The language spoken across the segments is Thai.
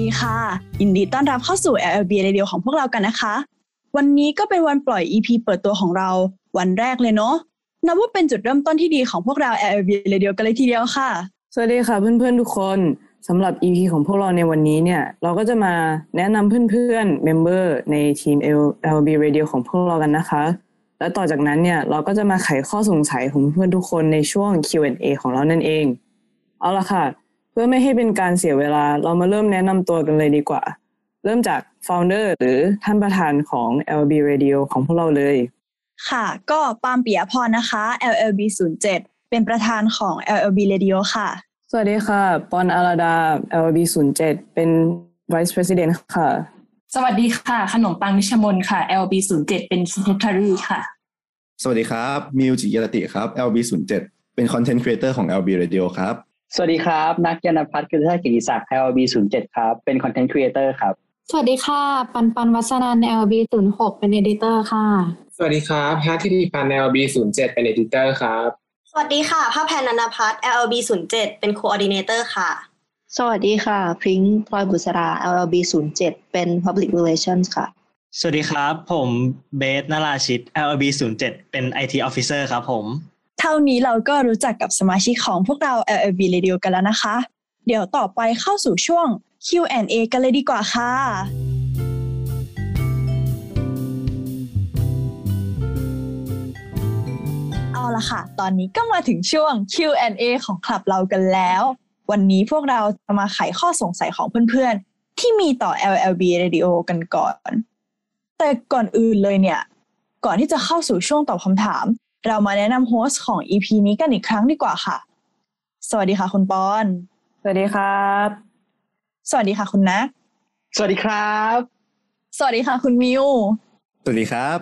ดีค่ะ ยินดีต้อนรับเข้าสู่ LLB Radio ของพวกเรากันนะคะ วันนี้ก็เป็นวันปล่อย EP เปิดตัวของเรา วันแรกเลยเนาะนับว่าเป็นจุดเริ่มต้นที่ดีของพวกเรา LLB Radio กันเลยทีเดียวค่ะ สวัสดีค่ะเพื่อนๆทุกคนสำหรับ EP ของพวกเราในวันนี้เนี่ย เราก็จะมาแนะนำเพื่อนๆเมมเบอร์ในทีม LB Radio ของพวกเรากันนะคะ และต่อจากนั้นเนี่ยเราก็จะมาไขข้อสงสัยของเพื่อนๆทุกคนในช่วง Q&A ของเรานั่นเอง เอาละค่ะ เพื่อไม่ให้เป็นการเสียเวลาเรามาเริ่มแนะนำตัวกันเลยดีกว่า เริ่มจาก founder หรือท่านประธานของ LB Radio ของพวกเราเลย ค่ะก็ปาล์มปิยพรนะคะ LLB 07เป็นประธานของ LLB Radio ค่ะ สวัสดีค่ะ ปอนอาราดา LB 07เป็น Vice President ค่ะ สวัสดีค่ะ ขนมปังนิชมนค่ะ LB 0 7เป็น Secretary ค่ะ สวัสดีครับ มิวจิยรติครับ LB 0 7เป็น Content Creator ของ LB Radio ครับ สวัสดีครับ นักยานพัฒน์กิติศักดิ์กิติศักดิ์ LB 0 7ครับ เป็น Content Creator ครับ สวัสดีค่ะ ปันปันวัฒนัน LB 0 6เป็น Editor ค่ะ สวัสดีครับแพทย์ธิติพันธ์ LB 0 7เป็น Editor ครับ สวัสดีค่ะภาพแพนนันพัฒน์ LLB 0 7เป็น Coordinator ค่ะ สวัสดีค่ะพริ้งพลอยบุษรา LLB 0 7เป็น Public Relations ค่ะ สวัสดีครับ ผมเบสนาราชิต LLB 0 7เป็น IT Officer ครับผม เท่านี้เราก็รู้จักกับสมาชิกของพวกเรา LLB Radio กันแล้วนะคะ เดี๋ยวต่อไปเข้าสู่ช่วง Q&A กันเลยดีกว่าค่ะ เอาละค่ะ ตอนนี้ก็มาถึงช่วง Q&A ของคลับเรากันแล้ว วันนี้พวกเราจะมาไขข้อสงสัยของเพื่อนๆ ที่มีต่อ LLB Radio กันก่อน แต่ก่อนอื่นเลยเนี่ย ก่อนที่จะเข้าสู่ช่วงตอบคำถาม เรามาแนะนำโฮสต์ของ EP นี้กันอีกครั้งดีกว่าค่ะ สวัสดีค่ะคุณปอน สวัสดีครับ สวัสดีค่ะคุณนัก สวัสดีครับ สวัสดีค่ะคุณมิว สวัสดีครับ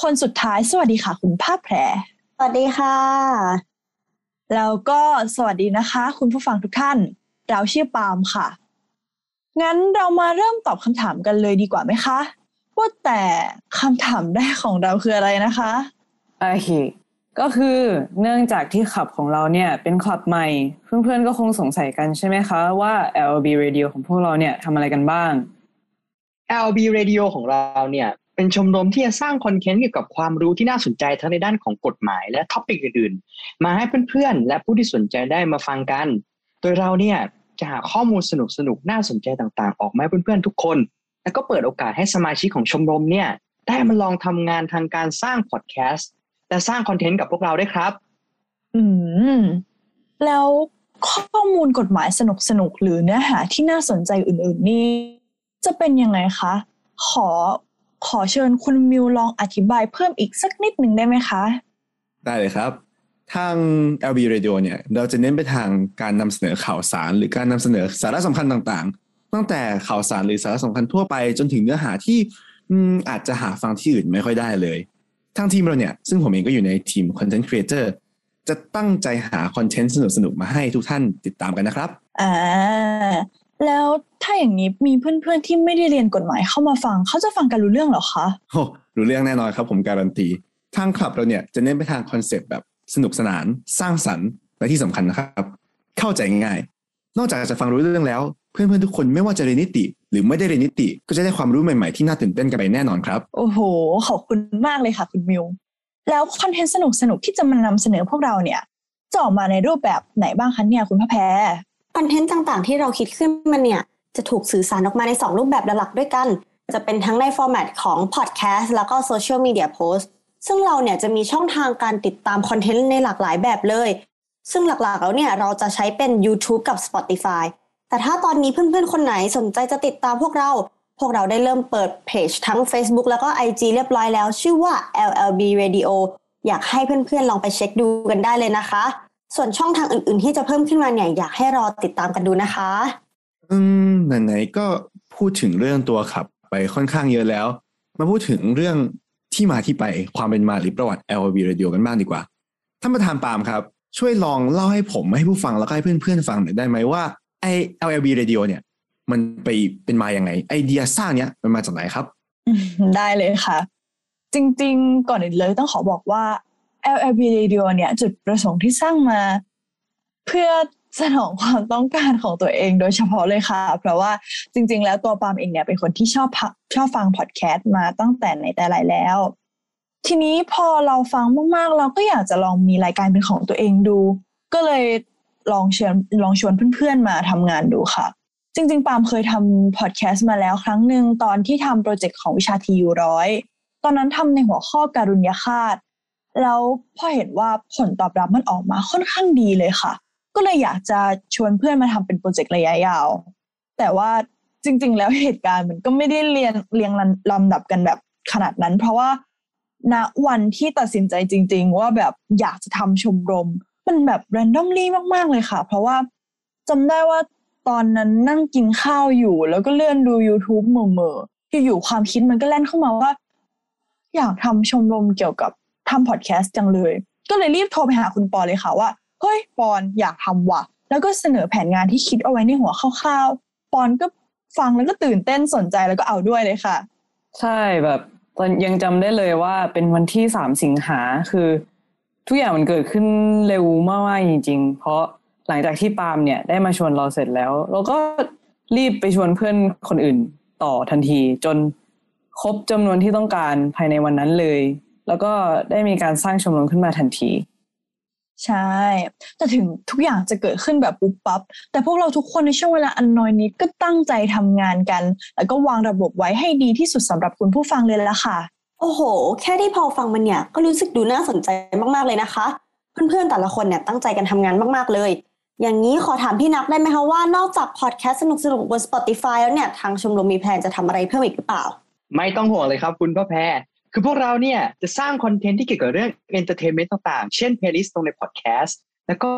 คนสุดท้ายสวัสดีค่ะคุณภาพแผล สวัสดีค่ะ แล้วก็สวัสดีนะคะ คุณผู้ฟังทุกท่าน เราชื่อปาล์มค่ะ งั้นเรามาเริ่มตอบคำถามกันเลยดีกว่าไหมคะ ว่าแต่คำถามแรกของเราคืออะไรนะคะ โอเคก็คือเนื่องจากที่ขับของเราเนี่ยเป็นคลับใหม่ เพื่อนๆก็คงสงสัยกันใช่ไหมคะว่า LB Radio ของพวกเราเนี่ยทำอะไรกันบ้าง LB Radio ของเราเนี่ยเป็นชมรมที่จะสร้างคอนเทนต์เกี่ยวกับความรู้ที่น่าสนใจทั้งในด้านของกฎหมายและท็อปิกอื่นๆ มาให้เพื่อนๆ และผู้ที่สนใจได้มาฟังกัน โดยเราเนี่ยจะหาข้อมูลสนุกๆ น่าสนใจต่างๆ ออกมาให้เพื่อนๆ ทุกคน แล้วก็เปิดโอกาสให้สมาชิกของชมรมเนี่ยได้มาลองทำงานทางการสร้างพอดแคสต์ และสร้างคอนเทนต์กับพวกเราได้วยครับ อืม แล้วข้อมูลกฎหมายสนุกสนุกๆหรือเนื้อหาที่น่าสนใจอื่น ๆ นี่ จะเป็นยังไงคะ ขอขอเชิญคุณมิวลองอธิบายเพิ่มอีกสักนิดหนึ่งได้ไหมคะ ได้เลยครับ ทาง LB Radio เนี่ยเราจะเน้นไปทางการนำเสนอข่าวสาร หรือการนำเสนอสาระสำคัญต่างๆ ตั้งแต่ข่าวสารหรือสาระสำคัญทั่วไปจนถึงเนื้อหาที่อืมอาจจะหาฟังที่อื่นไม่ค่อยได้เลย ทางทีมเราเนี่ย ซึ่งผมเองก็อยู่ในทีม Content Creator จะตั้งใจหาคอนเทนต์สนุกๆ มาให้ทุกท่านติดตามกันนะครับอ่าแล้วถ้าอย่างนี้มีเพื่อนๆที่ไม่ได้เรียนกฎหมายเข้ามาฟัง เขาจะฟังกันรู้เรื่องเหรอคะโอ้รู้เรื่องแน่นอนครับผมการันตี ทางคลับเราเนี่ยจะเน้นไปทางคอนเซปต์แบบสนุกสนาน สร้างสรรค์และที่สำคัญนะครับ เข้าใจง่ายๆนอกจากจะฟังรู้เรื่องแล้ว เพื่อนๆทุกคนไม่ว่าจะเรียนนิติ หรือไม่ได้เรียนนิติ ก็จะได้ความรู้ใหม่ๆที่น่าตื่นเต้นกันไปแน่นอนครับ โอ้โห ขอบคุณมากเลยค่ะคุณมิว แล้วคอนเทนต์สนุกสนุกๆที่จะมานำเสนอพวกเราเนี่ยจะออกมาในรูปแบบไหนบ้างคะเนี่ยคุณพระแพรคอนเทนต์ต่างๆ ที่เราคิดขึ้นมาเนี่ยจะถูกสื่อสารออกมาใน 2 รูปแบบหลักๆด้วยกัน จะเป็นทั้งในฟอร์แมตของพอดแคสต์แล้วก็โซเชียลมีเดียโพสต์ซึ่งเราเนี่ยจะมีช่องทางการติดตามคอนเทนต์ในหลากหลายแบบเลย ซึ่งหลักๆแล้วเนี่ยเราจะใช้เป็น YouTube กับ Spotify แต่ถ้าตอนนี้เพื่อนๆ คนไหนสนใจจะติดตามพวกเรา พวกเราได้เริ่มเปิดเพจทั้ง Facebook แล้วก็ IG เรียบร้อยแล้ว ชื่อว่า LLB Radio อยากให้เพื่อนๆ ลองไปเช็คดูกันได้เลยนะคะ ส่วนช่องทางอื่นๆ ที่จะเพิ่มขึ้นมาเนี่ยอยากให้รอติดตามกันดูนะคะ อืมไหนๆก็พูดถึงเรื่องตัวขับไปค่อนข้างเยอะแล้ว มาพูดถึงเรื่องที่มาที่ไปความเป็นมาหรือประวัติ LLB Radio กันบ้างดีกว่าท่านประธานปาล์มครับ ช่วยลองเล่าให้ผมให้ผู้ฟังแล้วก็ให้เพื่อนๆฟังหน่อยได้ไหมว่า ไอ LLB Radio เนี่ย มันไปเป็นมาอย่างไง ไอเดียสร้างเนี้ยมันมาจากไหนครับ ได้เลยค่ะ จริงๆ ก่อนอื่นเลยต้องขอบอกว่า LLB Radio เนี่ย จุดประสงค์ที่สร้างมา เพื่อสนองความต้องการของตัวเองโดยเฉพาะเลยค่ะ เพราะว่าจริง ๆ แล้วตัวปามเองเนี่ยเป็นคนที่ชอบชอบฟังพอดแคสต์มาตั้งแต่ไหนแต่ไรแล้ว ทีนี้พอเราฟังมากๆ เราก็อยากจะลองมีรายการเป็นของตัวเองดู ก็เลย ลองเชิญลองชวนเพื่อนๆมาทำงานดูค่ะ จริง ๆ ปาล์มเคยทำพอดแคสต์มาแล้วครั้งหนึ่งตอนที่ทำโปรเจกต์ของวิชาทียูร้อยตอนนั้นทำในหัวข้อการุญยฆาตแล้วพอเห็นว่าผลตอบรับมันออกมาค่อนข้างดีเลยค่ะ ก็เลยอยากจะชวนเพื่อนมาทำเป็นโปรเจกต์ระยะยาว แต่ว่าจริง ๆ แล้วเหตุการณ์มันก็ไม่ได้เรียงเรียงลำดับกันแบบขนาดนั้น เพราะว่าณวันที่ตัดสินใจจริง ๆ ว่าแบบอยากจะทำชมรม มันแบบแรนดอมลี่มากๆเลยค่ะ เพราะว่าจำได้ว่าตอนนั้นนั่งกินข้าวอยู่ แล้วก็เลื่อนดู YouTube เหม่อๆอยู่ๆความคิดมันก็แล่นเข้ามาว่า อยากทำชมรมเกี่ยวกับทำพอดแคสต์จังเลย ก็เลยรีบโทรไปหาคุณปอเลยค่ะว่า เฮ้ยปอนอยากทำว่ะ แล้วก็เสนอแผนงานที่คิดเอาไว้ในหัวคร่าวๆ ปอนก็ฟังแล้วก็ตื่นเต้นสนใจแล้วก็เอาด้วยเลยค่ะ ใช่แบบตอนยังจำได้เลยว่าเป็นวันที่สามสิงหาคือ ทุกอย่างมันเกิดขึ้นเร็วมากๆจริง ๆ เพราะหลังจากที่ปาล์มเนี่ยได้มาชวนเราเสร็จแล้ว เราก็รีบไปชวนเพื่อนคนอื่นต่อทันที จนครบจำนวนที่ต้องการภายในวันนั้นเลย แล้วก็ได้มีการสร้างชมรมขึ้นมาทันทีใช่ แต่ถึงทุกอย่างจะเกิดขึ้นแบบปุ๊บปั๊บ แต่พวกเราทุกคนในช่วงเวลาอันน้อยนี้ก็ตั้งใจทำงานกัน แล้วก็วางระบบไว้ให้ดีที่สุดสำหรับคุณผู้ฟังเลยละค่ะ โอ้โห แค่ที่พอฟังมันเนี่ยก็รู้สึกดูน่าสนใจมากๆเลยนะคะ เพื่อนๆแต่ละคนเนี่ยตั้งใจกันทำงานมากๆเลย อย่างนี้ขอถามพี่นักได้ไหมคะว่านอกจากพอดแคสต์สนุกๆบน Spotify แล้วเนี่ยทางชมรมมี plan จะทำอะไรเพิ่มอีกหรือเปล่า ไม่ต้องห่วงเลยครับคุณพ่อแพร คือพวกเราเนี่ยจะสร้างคอนเทนต์ที่เกี่ยวกับเรื่อง entertainment ต่างๆ เช่น playlist ตรงในพอดแคสต์แล้วก็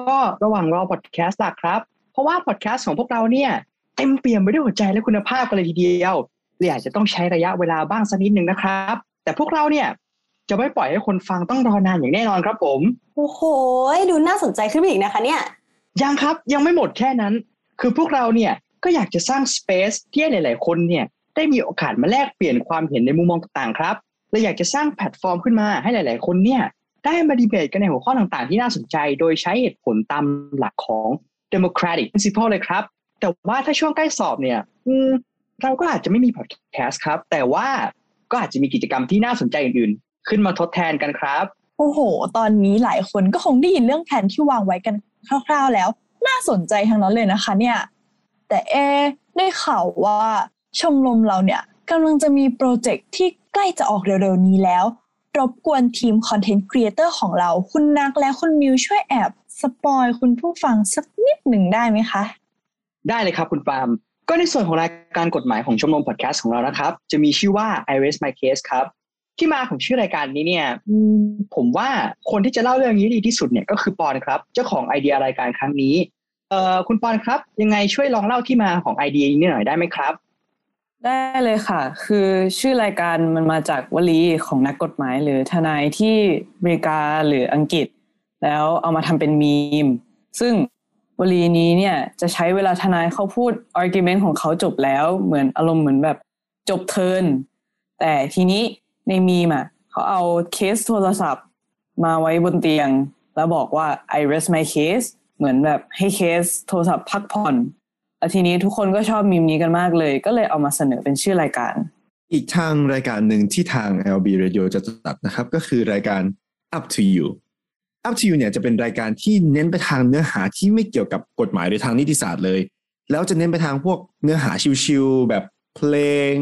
ระหว่างรอพอดแคสต์ล่ะครับ เพราะว่าพอดแคสต์ของพวกเราเนี่ยเต็มเปี่ยมไปด้วยหัวใจและคุณภาพกันเลยทีเดียวเลยอาจจะต้องใช้ระยะเวลาบ้างสักนิดหนึ่งนะครับ แต่พวกเราเนี่ยจะไม่ปล่อยให้คนฟังต้องรอนานอย่างแน่นอนครับผม โอ้โห ดูน่าสนใจขึ้นไปอีกนะคะเนี่ย ยังครับยังไม่หมดแค่นั้น คือพวกเราเนี่ยก็อยากจะสร้าง space ที่ให้หลาย ๆ คนเนี่ยได้มีโอกาสมาแลกเปลี่ยนความเห็นในมุมมองต่างๆครับและอยากจะสร้างแพลตฟอร์มขึ้นมาให้หลาย ๆ คนเนี่ยได้มาดีเบตกันในหัวข้อต่างๆ ที่น่าสนใจ โดยใช้เหตุผลตามหลักของ democratic principle เลยครับ แต่ว่าถ้าช่วงใกล้สอบเนี่ยอืมเราก็อาจจะไม่มีพอดแคสต์ครับ แต่ว่า ก็อาจจะมีกิจกรรมที่น่าสนใจอื่นๆ ขึ้นมาทดแทนกันครับ โอ้โห ตอนนี้หลายคนก็คงได้ยินเรื่องแผนที่วางไว้กันคร่าว ๆแล้ว น่าสนใจทั้งนั้นเลยนะคะ เนี่ย แต่เอะได้ข่าวว่าชมรมเราเนี่ยกำลังจะมี project ที่ใกล้จะออกเร็วๆนี้แล้ว รบกวนทีม content creator ของเรา คุณนักและคุณมิวช่วยแอบ spoil คุณผู้ฟังสักนิดหนึ่งได้ไหมคะ ได้เลยครับคุณปาล์ม ก็ในส่วนของรายการกฎหมายของชมรมพอดแคสต์ของเรานะครับ จะมีชื่อว่า I Raise My Case ครับ ที่มาของชื่อรายการนี้เนี่ยผมว่าคนที่จะเล่าเรื่องนี้ดีที่สุดเนี่ยก็คือปอนครับ เจ้าของไอเดียรายการครั้งนี้เอ่อคุณปอนครับ ยังไงช่วยลองเล่าที่มาของไอเดียนี้หน่อยได้ไหมครับ ได้เลยค่ะ คือชื่อรายการมันมาจากวลีของนักกฎหมายหรือทนายที่อเมริกาหรืออังกฤษ แล้วเอามาทำเป็นมีม ซึ่ง วลีนี้เนี่ยจะใช้เวลาทนายเขาพูด argument ของเขาจบแล้ว เหมือนอารมณ์เหมือนแบบจบเทินแต่ทีนี้ในมีมอะเขาเอาเคสโทรศัพท์ มาไว้บนเตียง แล้วบอกว่า I rest my case เหมือนแบบให้เคสโทรศัพท์พักผ่อนแล้วทีนี้ทุกคนก็ชอบมีมนี้กันมากเลย ก็เลยเอามาเสนอเป็นชื่อรายการ อีกทางรายการหนึ่งที่ทาง LB Radio จะจัดนะครับ ก็คือรายการ Up to You Up to You เนี่ยจะเป็นรายการที่เน้นไปทางเนื้อหาที่ไม่เกี่ยวกับกฎหมายหรือทางนิติศาสตร์เลย แล้วจะเน้นไปทางพวกเนื้อหาชิวๆแบบเพลง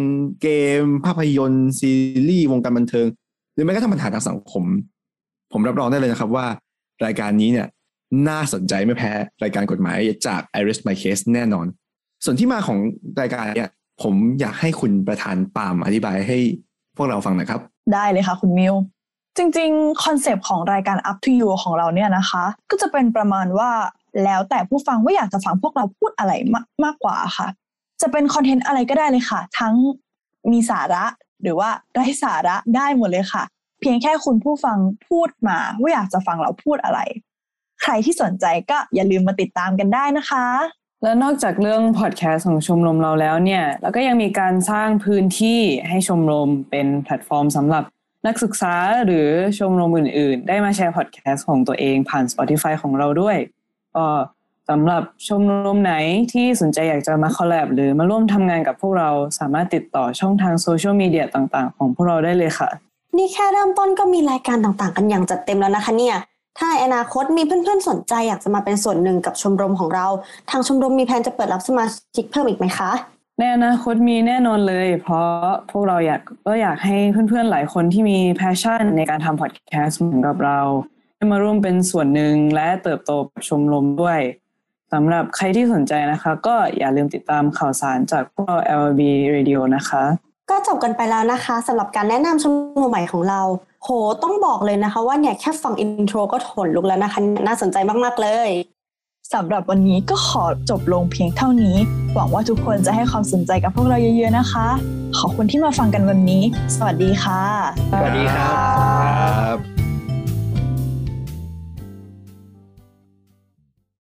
เกม ภาพยนตร์ซีรีส์วงการบันเทิง หรือแม้กระทั่งปัญหาทางสังคม ผมรับรองได้เลยนะครับว่า รายการนี้เนี่ยน่าสนใจไม่แพ้รายการกฎหมายจาก Iris My Case แน่นอน ส่วนที่มาของรายการเนี่ยผมอยากให้คุณประธานปามอธิบายให้พวกเราฟังหน่อยครับ ได้เลยค่ะ คุณมิว จริงๆ คอนเซปต์ของรายการ Up to You ของเราเนี่ยนะคะ ก็จะเป็นประมาณว่าแล้วแต่ผู้ฟังว่าอยากจะฟังพวกเราพูดอะไรมากมากกว่าค่ะ จะเป็นคอนเทนต์อะไรก็ได้เลยค่ะ ทั้งมีสาระหรือว่าไร้สาระได้หมดเลยค่ะ เพียงแค่คุณผู้ฟังพูดมาว่าอยากจะฟังเราพูดอะไร ใครที่สนใจก็อย่าลืมมาติดตามกันได้นะคะ แล้วนอกจากเรื่องพอดแคสต์ของชมรมเราแล้วเนี่ยเราก็ยังมีการสร้างพื้นที่ให้ชมรมเป็นแพลตฟอร์มสำหรับ นักศึกษาหรือชมรมอื่น ๆ ได้มาแชร์พอดแคสต์ของตัวเองผ่าน Spotify ของเราด้วยก็สำหรับชมรมไหนที่สนใจอยากจะมา collab หรือมาร่วมทำงานกับพวกเราสามารถติดต่อช่องทางโซเชียลมีเดียต่างๆ ของพวกเราได้เลยค่ะ นี่แค่เริ่มต้นก็มีรายการต่างๆ กันอย่างจัดเต็มแล้วนะคะเนี่ย ถ้าในอนาคตมีเพื่อนๆ สนใจอยากจะมาเป็นส่วนหนึ่งกับชมรมของเรา ทางชมรมมีแผนจะเปิดรับสมาชิกเพิ่มอีกไหมคะ ในอนาคตมีแน่นอนเลย เพราะพวกเราอยากก็อยากให้เพื่อนๆหลายคนที่มี passion ในการทำพอดแคสต์เหมือนกับเราได้มาร่วมเป็นส่วนหนึ่งและเติบโตกับชมรมด้วยสำหรับใครที่สนใจนะคะ ก็อย่าลืมติดตามข่าวสารจากพวกเรา LB Radio นะคะ ก็จบกันไปแล้วนะคะสำหรับการแนะนำชมรมใหม่ของเรา โหต้องบอกเลยนะคะ ว่าเนี่ยแค่ฟัง intro ก็ขนลุกแล้วนะคะ น่าสนใจมากๆเลย สำหรับวันนี้ก็ขอจบลงเพียงเท่านี้ หวังว่าทุกคนจะให้ความสนใจกับพวกเราเยอะๆนะคะ ขอบคุณที่มาฟังกันวันนี้ สวัสดีค่ะ สวัสดีครับ